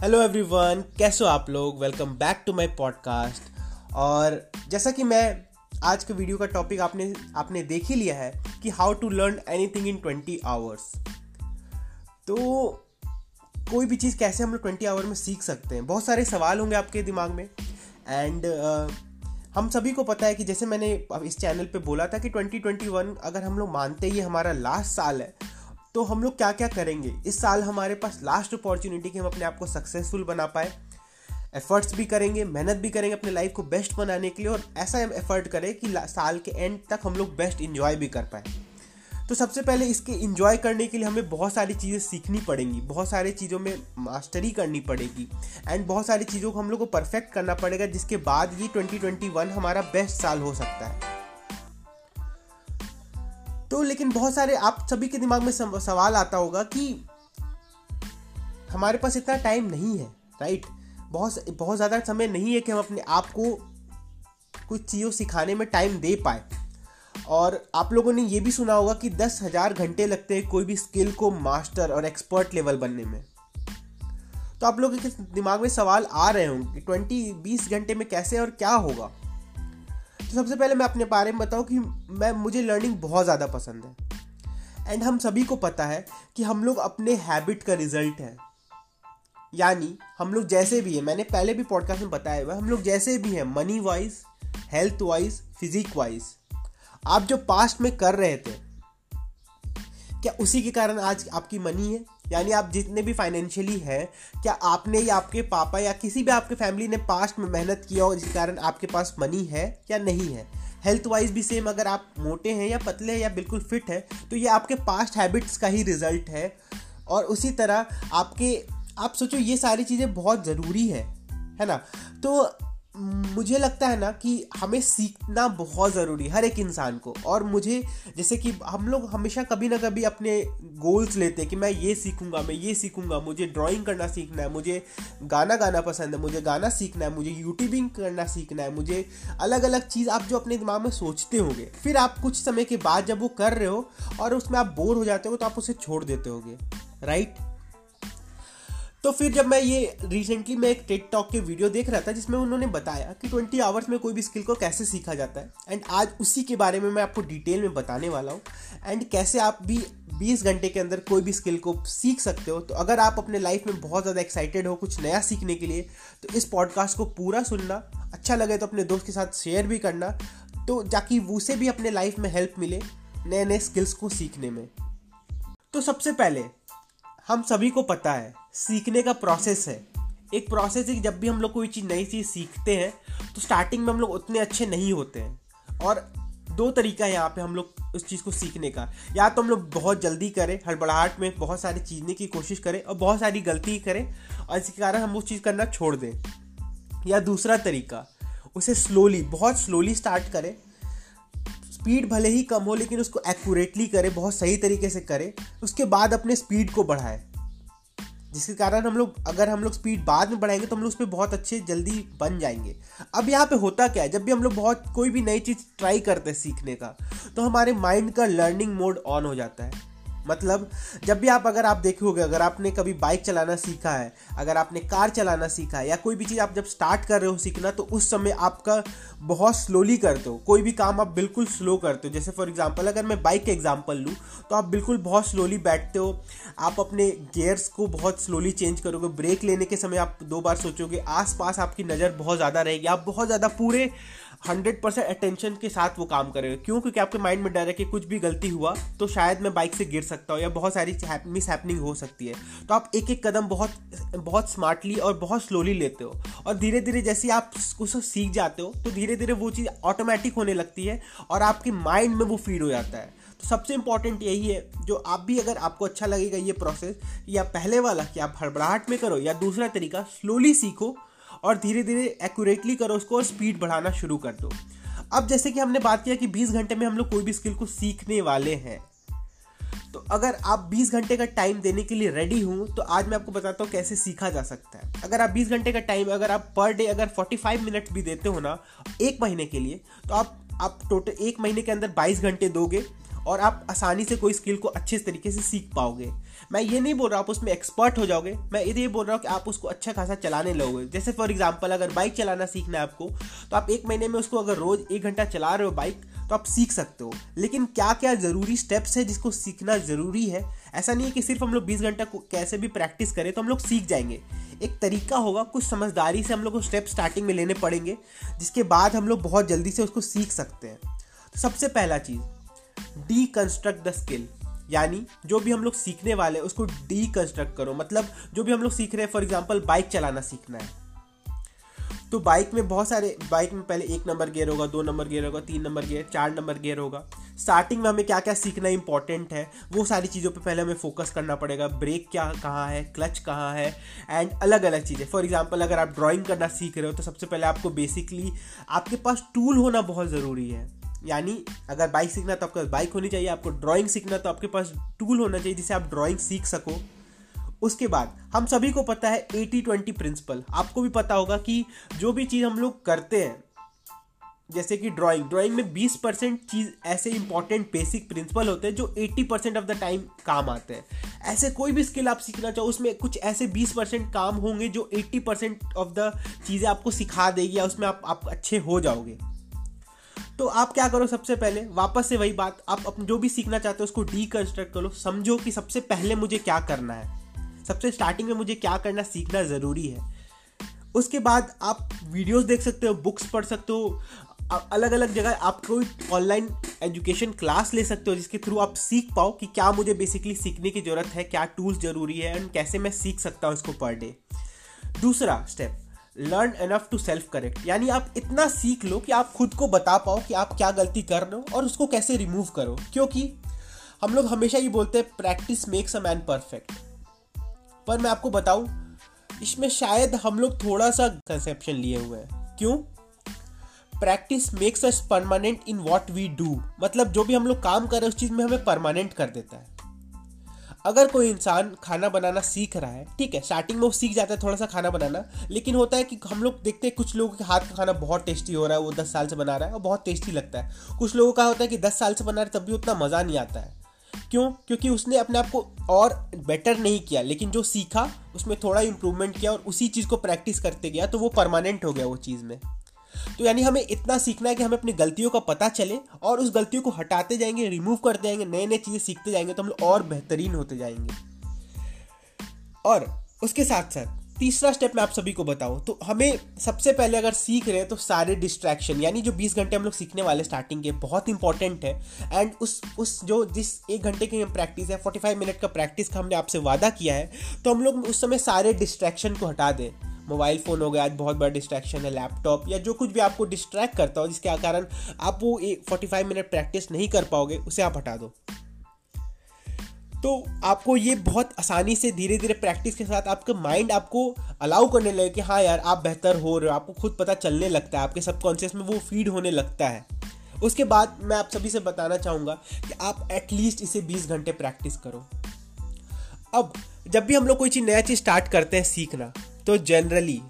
Hello everyone कैसे हो आप लोग? Welcome back to my podcast और जैसा कि मैं आज के वीडियो का टॉपिक आपने आपने देख ही लिया है कि how to learn anything in twenty hours तो कोई भी चीज़ कैसे हम लोग ट्वेंटी आवर में सीख सकते हैं? बहुत सारे सवाल होंगे आपके दिमाग में. एंड uh, हम सभी को पता है कि जैसे मैंने इस चैनल पे बोला था कि 2021 अगर हम लोग मानते ही हमारा लास्ट साल है तो हम लोग क्या क्या करेंगे? इस साल हमारे पास लास्ट अपॉर्चुनिटी कि हम अपने आप को सक्सेसफुल बना पाए। एफर्ट्स भी करेंगे, मेहनत भी करेंगे अपने लाइफ को बेस्ट बनाने के लिए और ऐसा एफर्ट करें कि साल के एंड तक हम लोग बेस्ट इन्जॉय भी कर पाए। तो सबसे पहले इसके इन्जॉय करने के लिए हमें बहुत सारी चीज़ें सीखनी पड़ेंगी, बहुत सारी चीज़ों में मास्टरी करनी पड़ेगी एंड बहुत सारी चीज़ों को हम लोग को परफेक्ट करना पड़ेगा जिसके बाद ये 2021 हमारा बेस्ट साल हो सकता है। तो लेकिन बहुत सारे आप सभी के दिमाग में सवाल आता होगा कि हमारे पास इतना टाइम नहीं है राइट बहुत बहुत ज़्यादा समय नहीं है कि हम अपने आप को कुछ चीज़ों सिखाने में टाइम दे पाए। और आप लोगों ने ये भी सुना होगा कि दस हज़ार घंटे लगते हैं कोई भी स्किल को मास्टर और एक्सपर्ट लेवल बनने में। तो आप लोगों के दिमाग में सवाल आ रहे होंगे कि ट्वेंटी बीस घंटे में कैसे और क्या होगा? तो सबसे पहले मैं अपने बारे में बताऊँ कि मैं, मुझे लर्निंग बहुत ज़्यादा पसंद है। एंड हम सभी को पता है कि हम लोग अपने हैबिट का रिज़ल्ट है। यानी हम लोग जैसे भी हैं, मैंने पहले भी पॉडकास्ट में बताया हुआ हम लोग जैसे भी हैं money wise health wise physique wise आप जो पास्ट में कर रहे थे, क्या उसी के कारण आज आपकी मनी है? यानी आप जितने भी फाइनेंशियली हैं, क्या आपने या आपके पापा या किसी भी आपके फैमिली ने पास्ट में मेहनत किया हो जिसके कारण आपके पास मनी है या नहीं है? हेल्थ वाइज भी सेम अगर आप मोटे हैं या पतले हैं या बिल्कुल फिट हैं तो ये आपके पास्ट हैबिट्स का ही रिज़ल्ट है। और उसी तरह आपके, आप सोचो ये सारी चीज़ें बहुत ज़रूरी है है ना? तो मुझे लगता है ना कि हमें सीखना बहुत ज़रूरी हर एक इंसान को। और मुझे, जैसे कि हम लोग हमेशा कभी ना कभी अपने गोल्स लेते हैं कि मैं ये सीखूँगा, मैं ये सीखूँगा, मुझे ड्राइंग करना सीखना है, मुझे गाना गाना पसंद है, मुझे गाना सीखना है, मुझे यूट्यूबिंग करना सीखना है, मुझे अलग अलग चीज़ आप जो अपने दिमाग में सोचते होंगे, फिर आप कुछ समय के बाद जब वो कर रहे हो और उसमें आप बोर हो जाते हो तो आप उसे छोड़ देते होगे राइट तो फिर जब मैं ये रिसेंटली मैं एक टेक टॉक के वीडियो देख रहा था, जिसमें उन्होंने बताया कि 20 आवर्स में कोई भी स्किल को कैसे सीखा जाता है। एंड आज उसी के बारे में मैं आपको डिटेल में बताने वाला हूँ। एंड कैसे आप भी 20 घंटे के अंदर कोई भी स्किल को सीख सकते हो। तो अगर आप अपने लाइफ में बहुत ज़्यादा एक्साइटेड हो कुछ नया सीखने के लिए तो इस पॉडकास्ट को पूरा सुनना। अच्छा लगे तो अपने दोस्त के साथ शेयर भी करना। तो ताकि उसे भी अपने लाइफ में हेल्प मिले नए नए स्किल्स को सीखने में। तो सबसे पहले, हम सभी को पता है सीखने का प्रोसेस है। एक प्रोसेस है कि जब भी हम लोग कोई चीज़ नई चीज़ सीखते हैं तो स्टार्टिंग में हम लोग उतने अच्छे नहीं होते हैं। और दो तरीका है यहाँ पे हम लोग उस चीज़ को सीखने का। या तो हम लोग बहुत जल्दी करें, हड़बड़ाहट में बहुत सारी चीज़ने की कोशिश करें और बहुत सारी गलती करें और इसके कारण हम उस चीज़ करना छोड़ दें। या दूसरा तरीका, उसे स्लोली बहुत स्लोली स्टार्ट करें। स्पीड भले ही कम हो, लेकिन उसको एक्यूरेटली करें, बहुत सही तरीके से करें। उसके बाद अपने स्पीड को बढ़ाए। जिसके कारण हम लोग, अगर हम लोग स्पीड बाद में बढ़ाएँगे तो हम लोग उस पर बहुत अच्छे जल्दी बन जाएँगे। अब यहाँ पे होता क्या है? जब भी हम लोग बहुत, कोई भी नई चीज़ ट्राई करते हैं सीखने का तो हमारे माइंड का लर्निंग मोड ऑन हो जाता है। मतलब जब भी आप, अगर आप देखे अगर आपने कभी बाइक चलाना सीखा है, अगर आपने कार चलाना सीखा है, या कोई भी चीज़ आप जब स्टार्ट कर रहे हो सीखना तो उस समय आपका बहुत स्लोली करते हो कोई भी काम आप बिल्कुल स्लो करते हो जैसे फॉर एग्जांपल अगर मैं बाइक का एग्जांपल लूँ तो आप बिल्कुल बहुत स्लोली बैठते हो। आप अपने गेयर्स को बहुत स्लोली चेंज करोगे। ब्रेक लेने के समय आप दो बार सोचोगे, आसपास आपकी नज़र बहुत ज़्यादा रहेगी। आप बहुत ज़्यादा पूरे हंड्रेड परसेंट अटेंशन के साथ वो काम करेगा। क्यों? क्योंकि आपके माइंड में डर है कि कुछ भी गलती हुआ तो शायद मैं बाइक से गिर सकता हूँ या बहुत सारी मिस हैपनिंग हो सकती है। तो आप एक एक कदम बहुत बहुत स्मार्टली और बहुत स्लोली लेते हो। और धीरे धीरे जैसे आप उसको सीख जाते हो तो धीरे धीरे वो चीज़ ऑटोमेटिक होने लगती है और आपके माइंड में वो फ़ीड हो जाता है। तो सबसे इंपॉर्टेंट यही है, जो आप भी अगर आपको अच्छा लगेगा ये प्रोसेस या पहले वाला कि आप हड़बड़ाहट में करो या दूसरा तरीका स्लोली सीखो और धीरे धीरे एक्यूरेटली करो उसको और स्पीड बढ़ाना शुरू कर दो। अब जैसे कि हमने बात किया कि 20 घंटे में हम लोग कोई भी स्किल को सीखने वाले हैं। तो अगर आप 20 घंटे का टाइम देने के लिए रेडी हूँ तो आज मैं आपको बताता हूँ कैसे सीखा जा सकता है। अगर आप 20 घंटे का टाइम अगर आप पर डे अगर 45 मिनट भी देते हो ना, एक महीने के लिए तो आप आप टोटल एक महीने के अंदर 22 घंटे दोगे। और आप आसानी से कोई स्किल को अच्छे तरीके से सीख पाओगे। मैं ये नहीं बोल रहा आप उसमें एक्सपर्ट हो जाओगे, मैं ये बोल रहा हूँ कि आप उसको अच्छा खासा चलाने लगोगे। जैसे फॉर एग्ज़ाम्पल अगर बाइक चलाना सीखना है आपको तो आप एक महीने में उसको अगर रोज एक घंटा चला रहे हो बाइक तो आप सीख सकते हो। लेकिन क्या क्या ज़रूरी स्टेप्स है जिसको सीखना ज़रूरी है? ऐसा नहीं है कि सिर्फ़ हम लोग बीस घंटा कैसे भी प्रैक्टिस करें तो हम लोग सीख जाएँगे। एक तरीका होगा, कुछ समझदारी से हम लोग को स्टेप स्टार्टिंग में लेने पड़ेंगे, जिसके बाद हम लोग बहुत जल्दी से उसको सीख सकते हैं। तो सबसे पहला चीज़ डी कंस्ट्रक्ट द स्किल यानी जो भी हम लोग सीखने वाले हैं, उसको डी कंस्ट्रक्ट करो। मतलब जो भी हम लोग सीख रहे हैं फॉर एग्ज़ाम्पल बाइक चलाना सीखना है। तो बाइक में बहुत सारे बाइक में पहले एक नंबर गियर होगा, दो नंबर गियर होगा, तीन नंबर गियर चार नंबर गियर होगा। स्टार्टिंग में हमें क्या क्या सीखना इंपॉर्टेंट है, वो सारी चीज़ों पे पहले हमें फोकस करना पड़ेगा। ब्रेक क्या, कहाँ है क्लच कहाँ है एंड अलग अलग चीज़ें। फॉर एग्जांपल अगर आप ड्राइंग करना सीख रहे हो तो सबसे पहले आपको बेसिकली आपके पास टूल होना बहुत ज़रूरी है। यानी अगर बाइक सीखना तो आपके पास बाइक होनी चाहिए, आपको ड्राइंग सीखना तो आपके पास टूल होना चाहिए जिससे आप ड्राइंग सीख सको। उसके बाद, हम सभी को पता है एटी ट्वेंटी प्रिंसिपल आपको भी पता होगा कि जो भी चीज़ हम लोग करते हैं, जैसे कि ड्राइंग ड्राइंग में 20 परसेंट चीज़ ऐसे इंपॉर्टेंट बेसिक प्रिंसिपल होते हैं जो 80 परसेंट ऑफ़ द टाइम काम आते हैं। ऐसे कोई भी स्किल आप सीखना चाहो, उसमें कुछ ऐसे 20 परसेंट काम होंगे जो 80 परसेंट ऑफ़ द चीज़ें आपको सिखा देगी या उसमें आप आप अच्छे हो जाओगे। तो आप क्या करो सबसे पहले? वापस से वही बात, आप अपने जो भी सीखना चाहते हो उसको डी कंस्ट्रक्ट करो, समझो कि सबसे पहले मुझे क्या करना है। सबसे स्टार्टिंग में मुझे क्या करना सीखना ज़रूरी है। उसके बाद आप वीडियोस देख सकते हो बुक्स पढ़ सकते हो अलग अलग जगह आप कोई ऑनलाइन एजुकेशन क्लास ले सकते हो, जिसके थ्रू आप सीख पाओ कि क्या मुझे बेसिकली सीखने की ज़रूरत है, क्या टूल्स ज़रूरी है एंड कैसे मैं सीख सकता हूँ इसको पर डे दूसरा step learn enough to self correct यानी आप इतना सीख लो कि आप खुद को बता पाओ कि आप क्या गलती कर रहे हो और उसको कैसे रिमूव करो। क्योंकि हम लोग हमेशा ये बोलते हैं practice makes a man perfect पर मैं आपको बताऊँ, इसमें शायद हम लोग थोड़ा सा कंसेप्शन लिए हुए हैं। क्यों? Practice makes us permanent in what we do मतलब जो भी हम लोग काम कर रहे हैं, उस चीज़ में हमें परमानेंट कर देता है। अगर कोई इंसान खाना बनाना सीख रहा है, ठीक है स्टार्टिंग में वो सीख जाता है थोड़ा सा खाना बनाना, लेकिन होता है कि हम लोग देखते हैं कुछ लोगों के हाथ का खाना बहुत टेस्टी हो रहा है, वो दस साल से बना रहा है और बहुत टेस्टी लगता है। कुछ लोगों का होता है कि दस साल से बना रहे तब भी उतना मज़ा नहीं आता है। क्यों? क्योंकि उसने अपने आप को और बेटर नहीं किया, लेकिन जो सीखा, उसमें थोड़ा इंप्रूवमेंट किया और उसी चीज़ को प्रैक्टिस करते गया तो वो परमानेंट हो गया वो चीज़ में। तो यानी हमें इतना सीखना है कि हमें अपनी गलतियों का पता चले और उस गलतियों को हटाते जाएँगे रिमूव करते जाएँगे नए नए चीज़ें सीखते जाएँगे तो हम लोग और बेहतरीन होते जाएँगे। और उसके साथ साथ तीसरा स्टेप मैं आप सभी को बताऊँ तो हमें सबसे पहले अगर सीख रहे हैं तो सारे डिस्ट्रैक्शन यानी जो 20 घंटे हम लोग सीखने वाले स्टार्टिंग के, बहुत इंपॉर्टेंट है। एंड उस उस जो जिस एक घंटे की प्रैक्टिस है 45 मिनट का प्रैक्टिस का हमने आपसे वादा किया है तो हम लोग उस समय सारे डिस्ट्रैक्शन को हटा दें। मोबाइल फ़ोन हो गया, आज बहुत बड़ा डिस्ट्रैक्शन है लैपटॉप या जो कुछ भी आपको डिस्ट्रैक्ट करता हो, जिसके कारण आप वो फोर्टी फाइव मिनट प्रैक्टिस नहीं कर पाओगे, उसे आप हटा दो। तो आपको ये बहुत आसानी से धीरे धीरे प्रैक्टिस के साथ आपका माइंड आपको अलाउ करने लगे कि हाँ यार, आप बेहतर हो रहे हो, आपको खुद पता चलने लगता है, आपके सबकॉन्शियस में वो फ़ीड होने लगता है। उसके बाद मैं आप सभी से बताना चाहूँगा कि आप एटलीस्ट इसे 20 घंटे प्रैक्टिस करो। अब, जब भी हम लोग कोई चीज़ नया चीज़ स्टार्ट करते हैं सीखना तो जनरली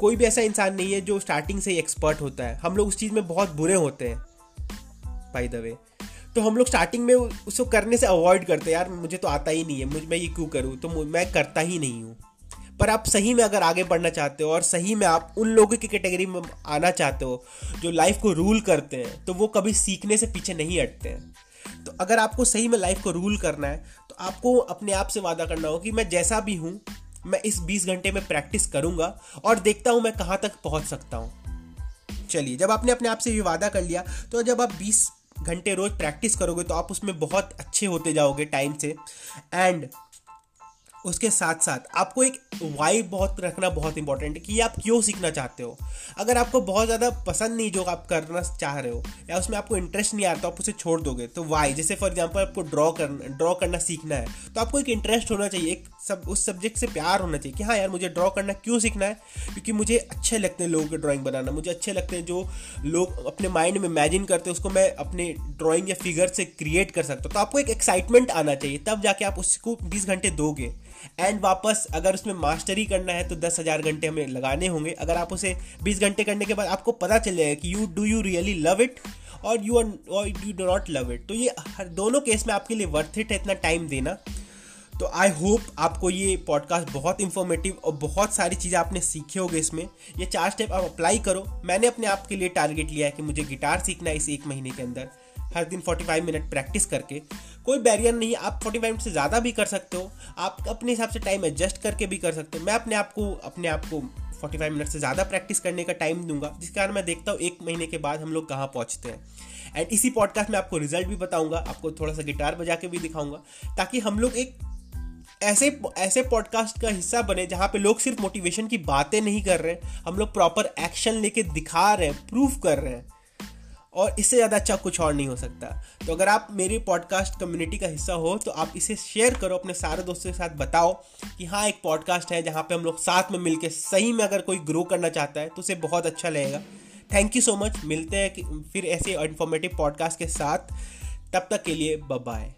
कोई भी ऐसा इंसान नहीं है जो स्टार्टिंग से ही एक्सपर्ट होता है। हम लोग उस चीज़ में बहुत बुरे होते हैं बाई द वे तो हम लोग स्टार्टिंग में उसको करने से अवॉइड करते हैं। यार, मुझे तो आता ही नहीं है। मुझे, मैं ये क्यों करूँ? तो मैं करता ही नहीं हूँ। पर आप सही में अगर आगे बढ़ना चाहते हो और सही में आप उन लोगों की कैटेगरी में आना चाहते हो जो लाइफ को रूल करते हैं तो वो कभी सीखने से पीछे नहीं हटते हैं। तो अगर आपको सही में लाइफ को रूल करना है तो आपको अपने आप से वादा करना हो कि मैं जैसा भी हूँ मैं इस 20 घंटे में प्रैक्टिस करूँगा और देखता हूँ मैं कहाँ तक पहुँच सकता हूँ। चलिए, जब आपने अपने आप से ये वादा कर लिया तो जब आप 20 घंटे रोज प्रैक्टिस करोगे तो आप उसमें बहुत अच्छे होते जाओगे टाइम से। एंड उसके साथ साथ आपको एक वाई बहुत रखना बहुत इंपॉर्टेंट है कि आप क्यों सीखना चाहते हो। अगर आपको बहुत ज़्यादा पसंद नहीं जो आप करना चाह रहे हो, या उसमें आपको इंटरेस्ट नहीं आता तो आप उसे छोड़ दोगे। तो वाई जैसे फॉर एग्ज़ाम्पल आपको ड्रॉ करना ड्रॉ करना सीखना है तो आपको एक इंटरेस्ट होना चाहिए, एक सब, उस सब्जेक्ट से प्यार होना चाहिए कि हाँ यार मुझे ड्रॉ करना क्यों सीखना है? क्योंकि मुझे अच्छे लगते हैं लोगों के ड्राइंग बनाना, मुझे अच्छे लगते हैं जो लोग अपने माइंड में इमेजिन करते हैं, उसको मैं अपने ड्राइंग या फिगर से क्रिएट कर सकता हूँ। तो आपको एक एक्साइटमेंट आना चाहिए, तब जाके आप उसको बीस घंटे दोगे। एंड वापस अगर उसमें मास्टरी करना है तो दस हज़ार घंटे हमें लगाने होंगे। अगर आप उसे बीस घंटे करने के बाद आपको पता चल जाएगा कि you do you really love it और यू आर और you do not love it तो ये हर दोनों केस में आपके लिए वर्थ इट है इतना टाइम देना। तो आई होप आपको ये पॉडकास्ट बहुत इंफॉर्मेटिव और बहुत सारी चीज़ें आपने सीखे होगे इसमें। ये चार स्टेप आप अप्लाई करो। मैंने अपने आप के लिए टारगेट लिया है कि मुझे गिटार सीखना है इस एक महीने के अंदर। हर दिन 45 मिनट प्रैक्टिस करके। कोई बैरियर नहीं, आप 45 मिनट से ज़्यादा भी कर सकते हो। आप अपने हिसाब से टाइम एडजस्ट करके भी कर सकते हो। मैं अपने आप को अपने आप को 45 मिनट से ज़्यादा प्रैक्टिस करने का टाइम दूँगा जिस कारण मैं देखता हूँ एक महीने के बाद हम लोग कहाँ पहुँचते हैं। एंड इसी पॉडकास्ट में आपको रिज़ल्ट भी बताऊँगा, आपको थोड़ा सा गिटार बजा के भी दिखाऊँगा, ताकि हम लोग एक ऐसे ऐसे पॉडकास्ट का हिस्सा बने, जहाँ पे लोग सिर्फ़ मोटिवेशन की बातें नहीं कर रहे हैं, हम लोग प्रॉपर एक्शन लेके दिखा रहे हैं प्रूफ कर रहे हैं। और इससे ज़्यादा अच्छा कुछ और नहीं हो सकता। तो अगर आप मेरी पॉडकास्ट कम्युनिटी का हिस्सा हो तो आप इसे शेयर करो, अपने सारे दोस्तों के साथ बताओ कि हाँ एक पॉडकास्ट है जहाँ पे हम लोग साथ में मिलके सही में अगर कोई ग्रो करना चाहता है तो उसे बहुत अच्छा लगेगा। थैंक यू सो मच मिलते हैं फिर ऐसे इन्फॉर्मेटिव पॉडकास्ट के साथ। तब तक के लिए बाय